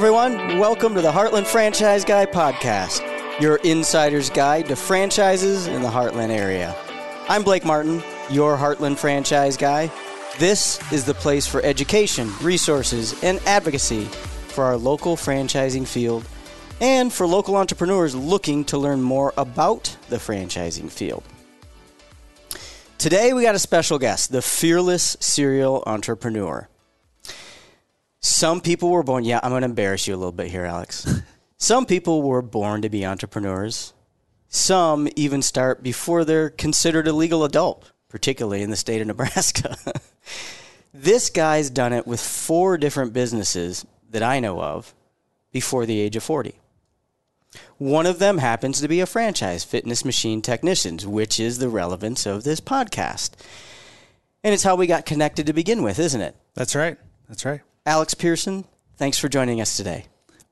everyone. Welcome to the Heartland Franchise Guy podcast, your insider's guide to franchises in the Heartland area. I'm Blake Martin, your Heartland Franchise Guy. This is the place for education, resources, and advocacy for our local franchising field and for local entrepreneurs looking to learn more about the franchising field. Today, we got a special guest, the fearless serial entrepreneur. Some people were born, yeah, I'm going to embarrass you a little bit here, Alex. Some people were born to be entrepreneurs. Some even start before they're considered a legal adult, particularly in the state of Nebraska. this guy's done it with four different businesses that I know of before the age of 40. One of them happens to be a franchise, Fitness Machine Technicians, which is the relevance of this podcast. And it's how we got connected to begin with, isn't it? That's right. That's right. Alex Pearson, thanks for joining us today.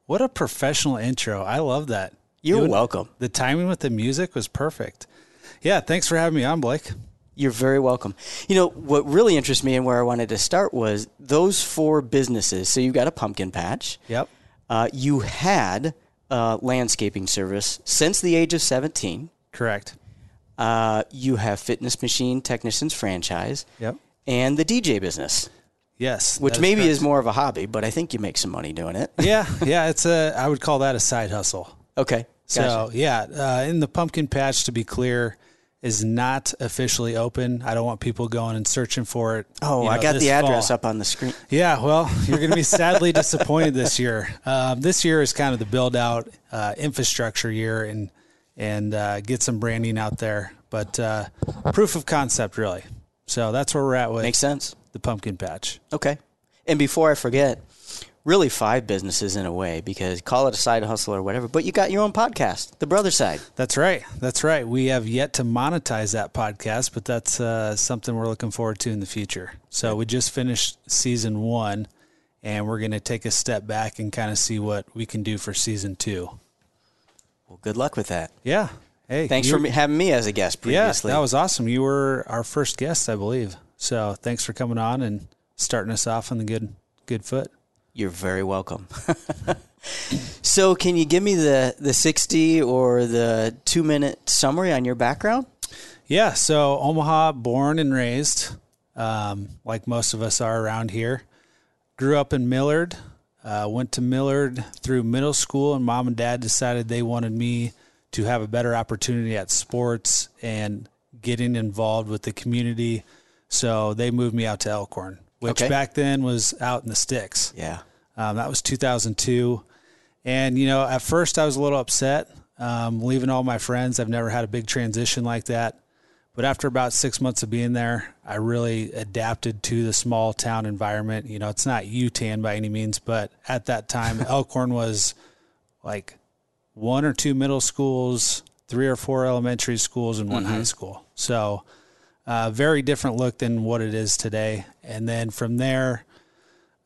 What a professional intro. I love that. You're Doing, welcome. The timing with the music was perfect. Yeah, thanks for having me on, Blake. You're very welcome. You know, what really interests me and where I wanted to start was those four businesses. So you've got a pumpkin patch. Yep. Uh, you had a landscaping service since the age of 17. Correct. Uh, you have Fitness Machine Technicians franchise. Yep. And the DJ business. Yes, which maybe is, is more of a hobby, but I think you make some money doing it. yeah, yeah, it's a I would call that a side hustle. Okay, gotcha. so yeah, uh, in the pumpkin patch, to be clear, is not officially open. I don't want people going and searching for it. Oh, you know, I got the address fall. up on the screen. Yeah, well, you're going to be sadly disappointed this year. Um, this year is kind of the build out uh, infrastructure year and and uh, get some branding out there, but uh, proof of concept really. So that's where we're at with. Makes sense the pumpkin patch. Okay. And before I forget, really five businesses in a way because call it a side hustle or whatever, but you got your own podcast, The Brother Side. That's right. That's right. We have yet to monetize that podcast, but that's uh, something we're looking forward to in the future. So we just finished season one and we're going to take a step back and kind of see what we can do for season two. Well, good luck with that. Yeah. Hey, thanks for having me as a guest previously. Yeah, that was awesome. You were our first guest, I believe. So thanks for coming on and starting us off on the good good foot. You're very welcome. so can you give me the the 60 or the 2 minute summary on your background? Yeah, so Omaha born and raised um, like most of us are around here. Grew up in Millard, uh, went to Millard through middle school, and mom and dad decided they wanted me to have a better opportunity at sports and getting involved with the community so they moved me out to Elkhorn, which okay. back then was out in the sticks. Yeah. Um, that was 2002. And, you know, at first I was a little upset um, leaving all my friends. I've never had a big transition like that. But after about six months of being there, I really adapted to the small town environment. You know, it's not Yutan by any means, but at that time, Elkhorn was like one or two middle schools, three or four elementary schools, and one mm-hmm. high school. So uh, very different look than what it is today. And then from there,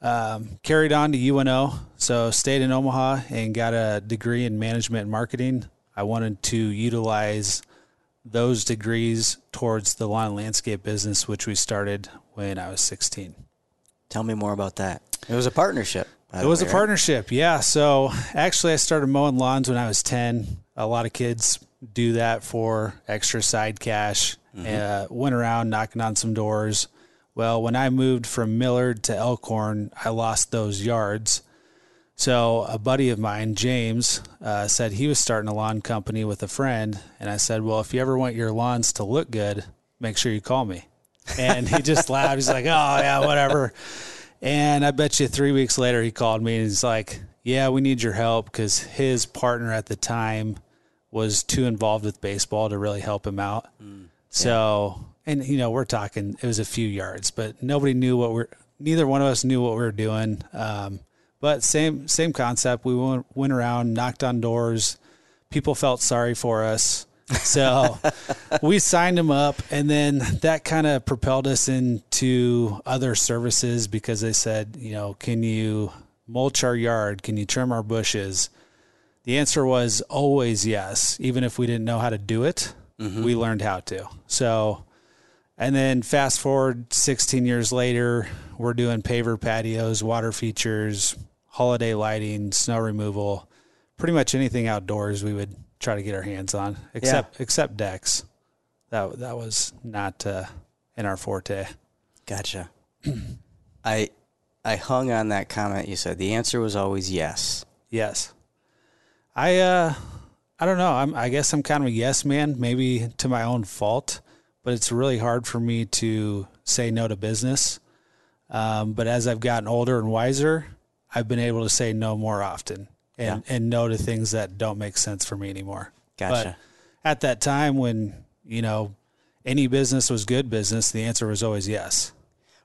um, carried on to UNO. So stayed in Omaha and got a degree in management and marketing. I wanted to utilize those degrees towards the lawn landscape business, which we started when I was 16. Tell me more about that. It was a partnership. It was a right? partnership, yeah. So actually, I started mowing lawns when I was 10. A lot of kids do that for extra side cash. Mm-hmm. Uh, went around knocking on some doors. Well, when I moved from Millard to Elkhorn, I lost those yards. So a buddy of mine, James, uh, said he was starting a lawn company with a friend, and I said, "Well, if you ever want your lawns to look good, make sure you call me." And he just laughed. He's like, "Oh yeah, whatever." And I bet you three weeks later, he called me and he's like, "Yeah, we need your help because his partner at the time was too involved with baseball to really help him out." Mm. So, and you know, we're talking it was a few yards, but nobody knew what we're. Neither one of us knew what we were doing. Um, but same same concept. We went, went around, knocked on doors. People felt sorry for us. So we signed them up, and then that kind of propelled us into other services because they said, you know, can you mulch our yard? Can you trim our bushes? The answer was always yes, even if we didn't know how to do it mm-hmm. we learned how to. So, and then fast forward 16 years later, we're doing paver patios, water features, holiday lighting, snow removal, pretty much anything outdoors we would try to get our hands on, except except decks. That that was not uh, in our forte. Gotcha. I I hung on that comment you said. The answer was always yes. Yes. I uh I don't know. I'm I guess I'm kind of a yes man, maybe to my own fault, but it's really hard for me to say no to business. Um, but as I've gotten older and wiser, I've been able to say no more often and, and no to things that don't make sense for me anymore. Gotcha. But at that time when, you know, any business was good business, the answer was always yes.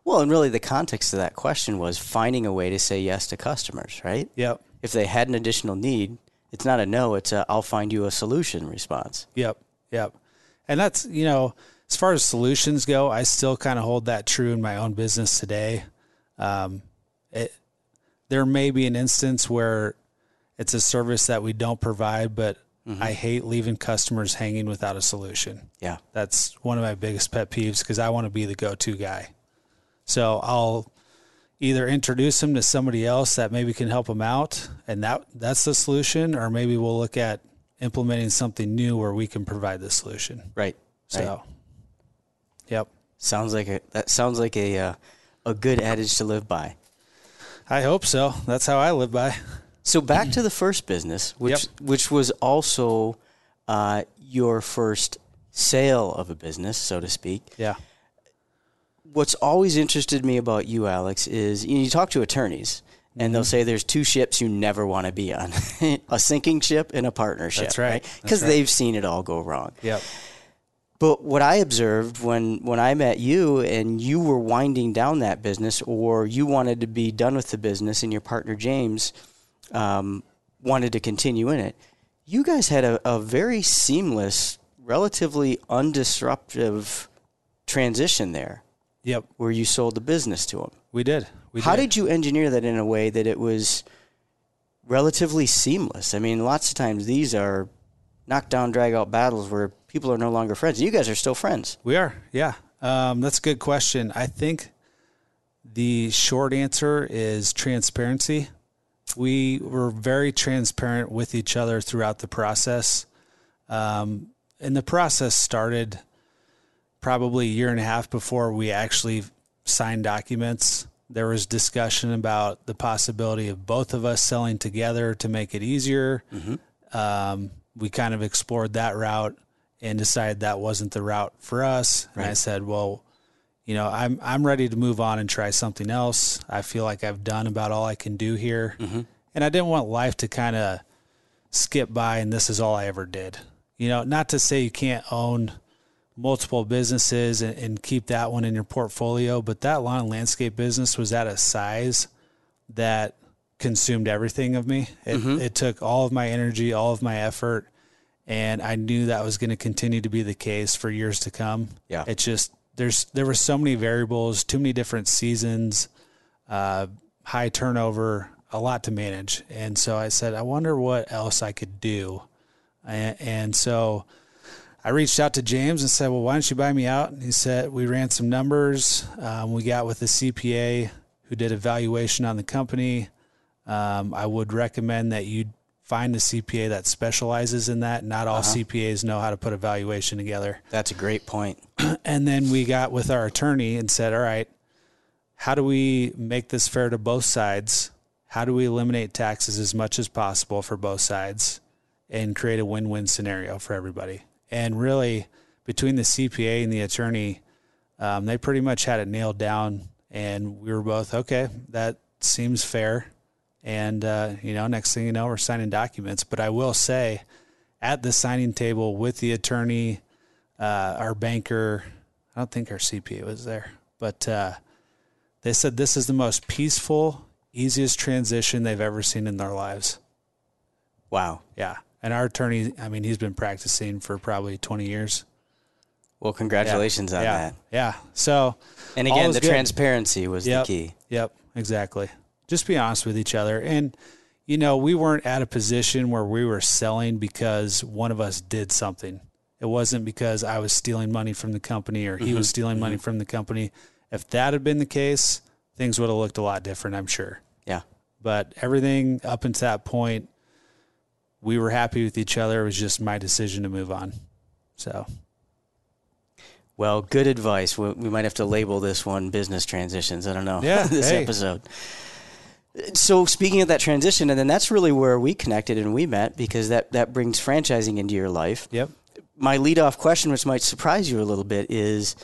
Well, and really the context of that question was finding a way to say yes to customers, right? Yep. If they had an additional need, it's not a no, it's a I'll find you a solution response. Yep. Yep. And that's, you know, as far as solutions go, I still kind of hold that true in my own business today. Um, it, there may be an instance where it's a service that we don't provide, but I hate leaving customers hanging without a solution. Yeah. That's one of my biggest pet peeves because I want to be the go to guy. So I'll either introduce them to somebody else that maybe can help them out, and that that's the solution, or maybe we'll look at implementing something new where we can provide the solution. Right. So, right. yep. Sounds like a that sounds like a uh, a good adage to live by. I hope so. That's how I live by. So back to the first business, which Yep. which was also uh, your first sale of a business, so to speak. Yeah. What's always interested me about you, Alex, is you, know, you talk to attorneys, and Mm-hmm. they'll say there's two ships you never want to be on: a sinking ship and a partnership. That's right. Because right. they've seen it all go wrong. Yep. But what I observed when, when I met you and you were winding down that business, or you wanted to be done with the business, and your partner James um, wanted to continue in it, you guys had a, a very seamless, relatively undisruptive transition there, Yep. where you sold the business to him. We did. We How did. did you engineer that in a way that it was relatively seamless? I mean, lots of times these are knockdown, drag out battles where people are no longer friends. You guys are still friends. We are, yeah. Um, that's a good question. I think the short answer is transparency. We were very transparent with each other throughout the process. Um, and the process started probably a year and a half before we actually signed documents. There was discussion about the possibility of both of us selling together to make it easier. Um, we kind of explored that route and decided that wasn't the route for us. And I said, well, you know, I'm I'm ready to move on and try something else. I feel like I've done about all I can do here, mm-hmm. and I didn't want life to kind of skip by and this is all I ever did. You know, not to say you can't own multiple businesses and, and keep that one in your portfolio, but that lawn and landscape business was at a size that consumed everything of me. It, mm-hmm. it took all of my energy, all of my effort, and I knew that was going to continue to be the case for years to come. Yeah. it just there's there were so many variables, too many different seasons, uh, high turnover, a lot to manage, and so I said, I wonder what else I could do, and, and so. I reached out to James and said, "Well, why don't you buy me out?" And he said, "We ran some numbers. Um, we got with the CPA who did a valuation on the company. Um, I would recommend that you find a CPA that specializes in that. Not all CPAs know how to put a valuation together." That's a great point. And then we got with our attorney and said, "All right, how do we make this fair to both sides? How do we eliminate taxes as much as possible for both sides and create a win-win scenario for everybody?" And really, between the CPA and the attorney, um, they pretty much had it nailed down, and we were both okay. That seems fair. And uh, you know, next thing you know, we're signing documents. But I will say, at the signing table with the attorney, uh, our banker, I don't think our CPA was there, but uh, they said this is the most peaceful, easiest transition they've ever seen in their lives. Wow. Yeah. And our attorney, I mean, he's been practicing for probably 20 years. Well, congratulations on yeah. that. Yeah. So, And again, the good. transparency was Yep. the key. Yep, exactly. Just be honest with each other. And, you know, we weren't at a position where we were selling because one of us did something. It wasn't because I was stealing money from the company or he mm-hmm. was stealing money mm-hmm. from the company. If that had been the case, things would have looked a lot different, I'm sure. Yeah. But everything up until that point, we were happy with each other. It was just my decision to move on. So, Well, good advice. We, we might have to label this one business transitions. I don't know. Yeah, this hey. episode. So speaking of that transition, and then that's really where we connected and we met because that that brings franchising into your life. yep. My lead-off question, which might surprise you a little bit, is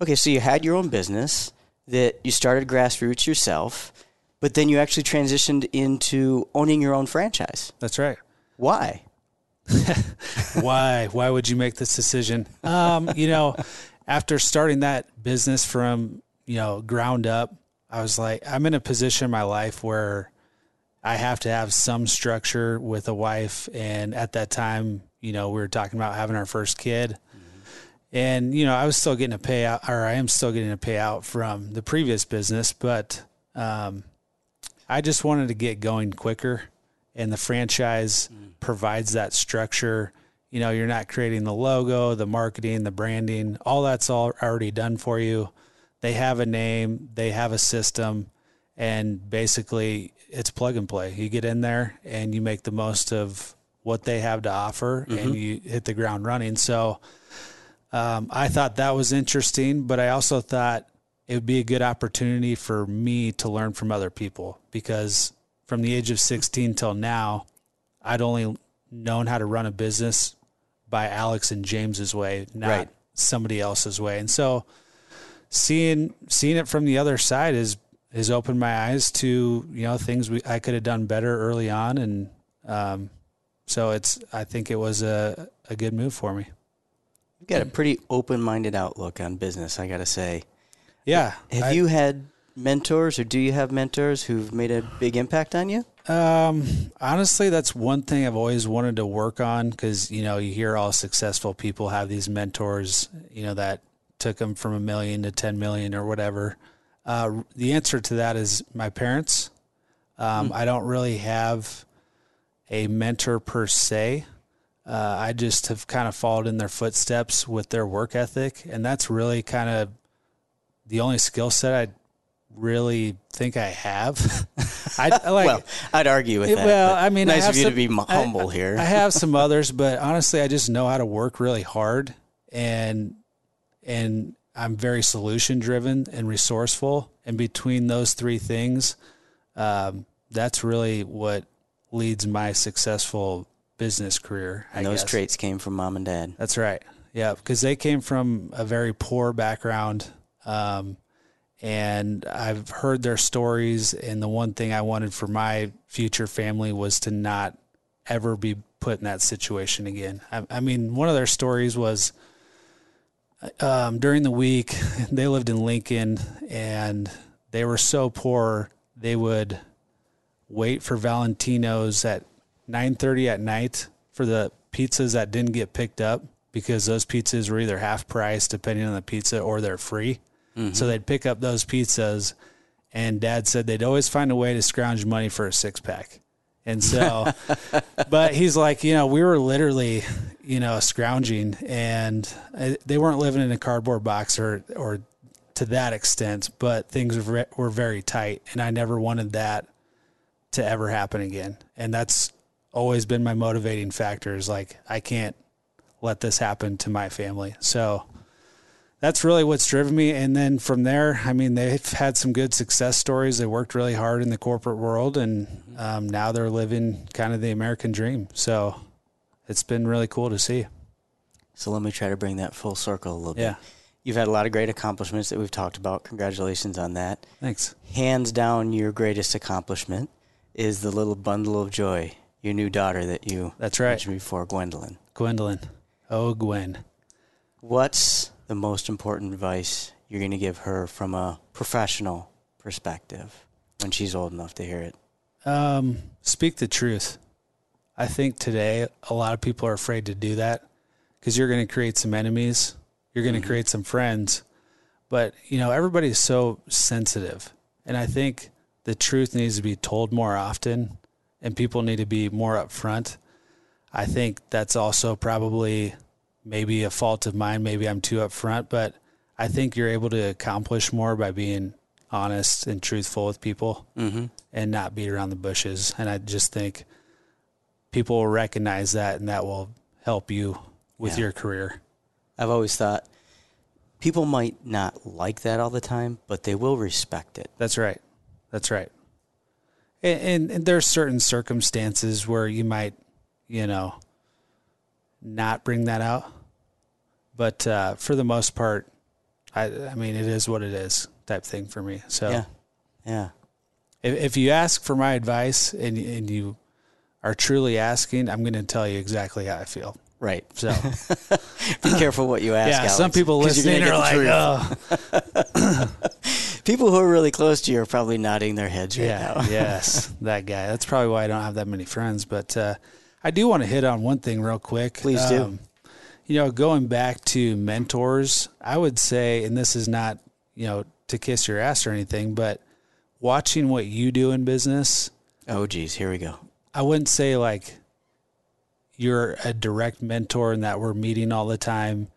okay. So you had your own business that you started grassroots yourself, but then you actually transitioned into owning your own franchise. That's right. Why? why why would you make this decision um you know after starting that business from you know ground up i was like i'm in a position in my life where i have to have some structure with a wife and at that time you know we were talking about having our first kid. And you know i was still getting a payout or i am still getting a payout from the previous business but um i just wanted to get going quicker. And the franchise provides that structure. You know, you're not creating the logo, the marketing, the branding, all that's all already done for you. They have a name, they have a system, and basically it's plug and play. You get in there and you make the most of what they have to offer and you hit the ground running. So um, I thought that was interesting, but I also thought it would be a good opportunity for me to learn from other people because from the age of 16 till now, I'd only known how to run a business by Alex and James's way, not Right. somebody else's way. And so seeing seeing it from the other side is has opened my eyes to, you know, things we I could have done better early on and um so it's I think it was a a good move for me. You've got a pretty open-minded outlook on business. I got to say. Yeah. Have I- you had mentors, or do you have mentors who've made a big impact on you? Um, honestly, that's one thing I've always wanted to work on because you know you hear all successful people have these mentors, you know that took them from a million to ten million or whatever. Uh, the answer to that is my parents. Um, I don't really have a mentor per se. Uh, I just have kind of followed in their footsteps with their work ethic, and that's really kind of the only skill set I really think I have. I, I like. well, I'd argue with It- that. well, I mean, I nice have of you some- to be m- I- humble here. I have some others, but honestly, I just know how to work really hard, and and I'm very solution driven and resourceful. And between those three things, um, that's really what leads my successful business career. I and those guess. traits came from mom and dad. That's right. Yeah, because they came from a very poor background. Um, and I've heard their stories. And the one thing I wanted for my future family was to not ever be put in that situation again. I, I mean, one of their stories was um, during the week, they lived in Lincoln and they were so poor, they would wait for Valentino's at 9:30 at night for the pizzas that didn't get picked up because those pizzas were either half price depending on the pizza or they're free. So they'd pick up those pizzas and dad said they'd always find a way to scrounge money for a six pack. And so but he's like, you know, we were literally, you know, scrounging and uh, they weren't living in a cardboard box or or to that extent, but things were were very tight and I never wanted that to ever happen again. And that's always been my motivating factor is like I can't let this happen to my family. So that's really what's driven me. And then from there, I mean, they've had some good success stories. They worked really hard in the corporate world, and um, now they're living kind of the American dream. So it's been really cool to see. So let me try to bring that full circle a little Yeah. bit. You've had a lot of great accomplishments that we've talked about. Congratulations on that. Thanks. Hands down, your greatest accomplishment is the little bundle of joy, your new daughter that you That's right. mentioned before, Gwendolyn. Gwendolyn. Oh, Gwen. What's the most important advice you're going to give her from a professional perspective when she's old enough to hear it? Um, speak the truth. I think today a lot of people are afraid to do that because you're going to create some enemies, you're going to create some friends, but you know everybody's so sensitive, and I think the truth needs to be told more often, and people need to be more upfront. I think that's also probably maybe a fault of mine. Maybe I'm too upfront, but I think you're able to accomplish more by being honest and truthful with people Mm-hmm. and not beat around the bushes. And I just think people will recognize that and that will help you with Yeah. your career. I've always thought people might not like that all the time, but they will respect it. That's right. That's right. And, and, and there's certain circumstances where you might, you know, not bring that out. But uh, for the most part, I, I mean, it is what it is type thing for me. So Yeah. Yeah. if, if you ask for my advice and, and you are truly asking, I'm going to tell you exactly how I feel. Right. So Be careful what you ask. yeah, Alex, some people listening are like, truth. oh, people who are really close to you are probably nodding their heads right yeah, now. yes, that guy. That's probably why I don't have that many friends. But uh, I do want to hit on one thing real quick. Please do. Um, you know, going back to mentors, I would say, and this is not, you know, to kiss your ass or anything, but watching what you do in business, Oh, geez, here we go. I wouldn't say like you're a direct mentor and that we're meeting all the time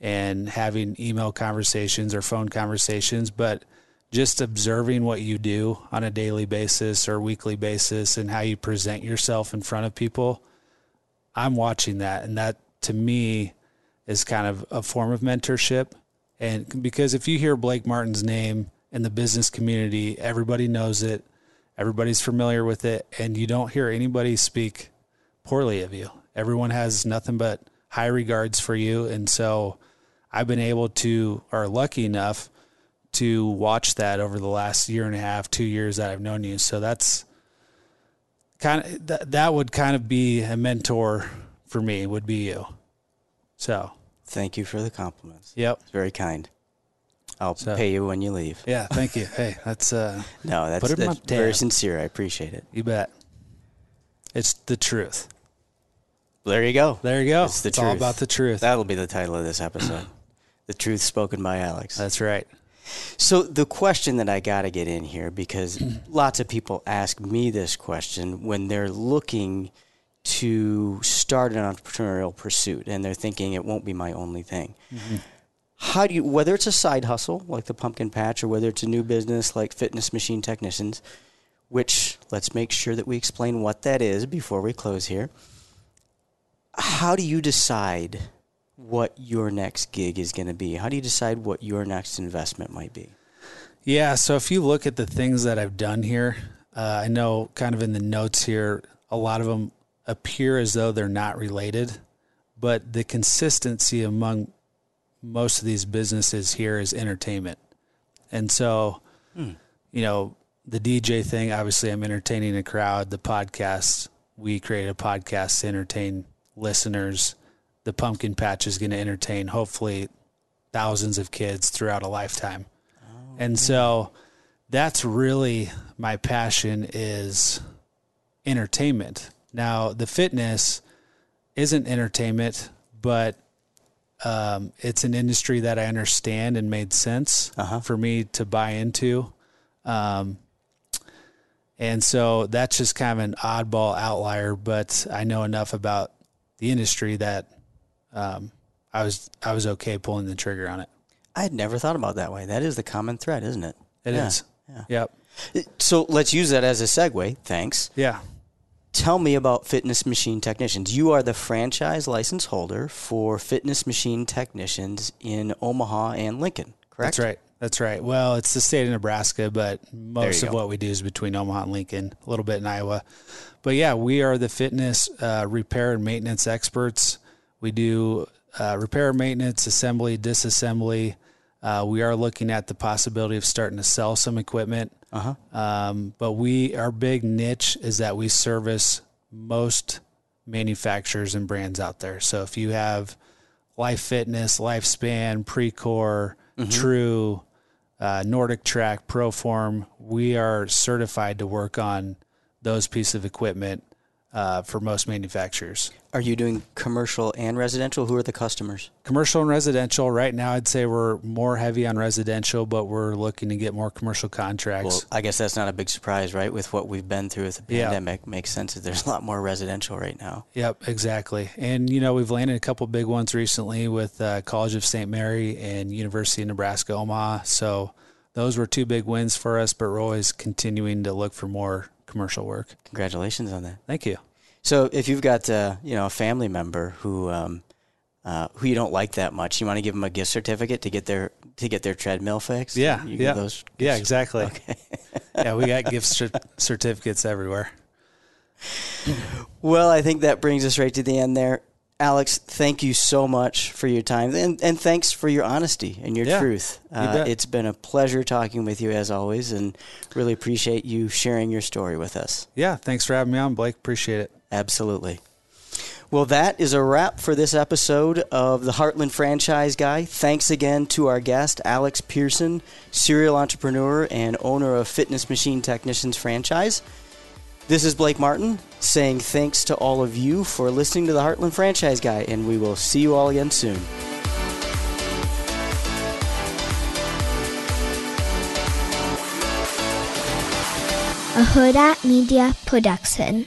and having email conversations or phone conversations, but just observing what you do on a daily basis or weekly basis and how you present yourself in front of people. I'm watching that. And that to me is kind of a form of mentorship. And because if you hear Blake Martin's name in the business community, everybody knows it, everybody's familiar with it, and you don't hear anybody speak poorly of you. Everyone has nothing but high regards for you. And so I've been able to, or lucky enough, to watch that over the last year and a half, two years that I've known you. So that's kind of, that, that would kind of be a mentor for me, would be you. So, Thank you for the compliments. yep. It's very kind. I'll So- pay you when you leave. Yeah. Thank you. Hey, that's, uh, No, that's, Put it that's very tab. sincere. I appreciate it. you bet. It's the truth. There you go. There you go. It's the all truth. about the truth. That'll be the title of this episode. the truth spoken by Alex. That's right. So the question that I got to get in here because lots of people ask me this question when they're looking to start an entrepreneurial pursuit and they're thinking it won't be my only thing. Mm-hmm. How do you whether it's a side hustle like the pumpkin patch or whether it's a new business like fitness machine technicians, which let's make sure that we explain what that is before we close here. How do you decide what your next gig is going to be? How do you decide what your next investment might be? Yeah. So if you look at the things that I've done here, uh, I know kind of in the notes here, a lot of them appear as though they're not related, but the consistency among most of these businesses here is entertainment. And so, you know, the DJ thing, obviously, I'm entertaining a crowd. The podcast, we create a podcast to entertain listeners. The pumpkin patch is going to entertain, hopefully, thousands of kids throughout a lifetime. And so that's really my passion is entertainment. Now, the fitness isn't entertainment, but um, it's an industry that I understand and made sense Uh-huh. for me to buy into. Um, and so that's just kind of an oddball outlier, but I know enough about the industry that um, I was I was okay pulling the trigger on it. I had never thought about that way. That is the common thread, isn't it? It is. Yeah. Yep. So let's use that as a segue. Thanks. Yeah. Tell me about Fitness Machine Technicians. You are the franchise license holder for Fitness Machine Technicians in Omaha and Lincoln, correct? That's right. That's right. Well, it's the state of Nebraska, but most of go. what we do is between Omaha and Lincoln, a little bit in Iowa. But yeah, we are the fitness uh, repair and maintenance experts. We do uh, repair, maintenance, assembly, disassembly. Uh, we are looking at the possibility of starting to sell some equipment. Uh-huh. Um, but we, our big niche is that we service most manufacturers and brands out there. So if you have Life Fitness, Lifespan, Precor, True, uh, NordicTrack, Proform, we are certified to work on those pieces of equipment uh, for most manufacturers. Are you doing commercial and residential? Who are the customers? Commercial and residential, right now, I'd say we're more heavy on residential, but we're looking to get more commercial contracts. Well, I guess that's not a big surprise, right? With what we've been through with the Yeah. pandemic, makes sense that there's a lot more residential right now. Yep, exactly. And you know, we've landed a couple big ones recently with uh, College of St. Mary and University of Nebraska Omaha. So those were two big wins for us, but we're always continuing to look for more commercial work. Congratulations on that. Thank you. So if you've got uh, you know a family member who um, uh, who you don't like that much, you want to give them a gift certificate to get their to get their treadmill fixed. Yeah, yeah, those yeah, exactly. yeah, we got gift cer- certificates everywhere. Well, I think that brings us right to the end there. Alex, thank you so much for your time and, and thanks for your honesty and your Yeah, truth. Uh, bet. it's been a pleasure talking with you as always and really appreciate you sharing your story with us. Yeah, thanks for having me on, Blake. Appreciate it. Absolutely. Well, that is a wrap for this episode of the Heartland Franchise Guy. Thanks again to our guest, Alex Pearson, serial entrepreneur and owner of Fitness Machine Technicians franchise. This is Blake Martin saying thanks to all of you for listening to the Heartland Franchise Guy, and we will see you all again soon. a Huda Media Production.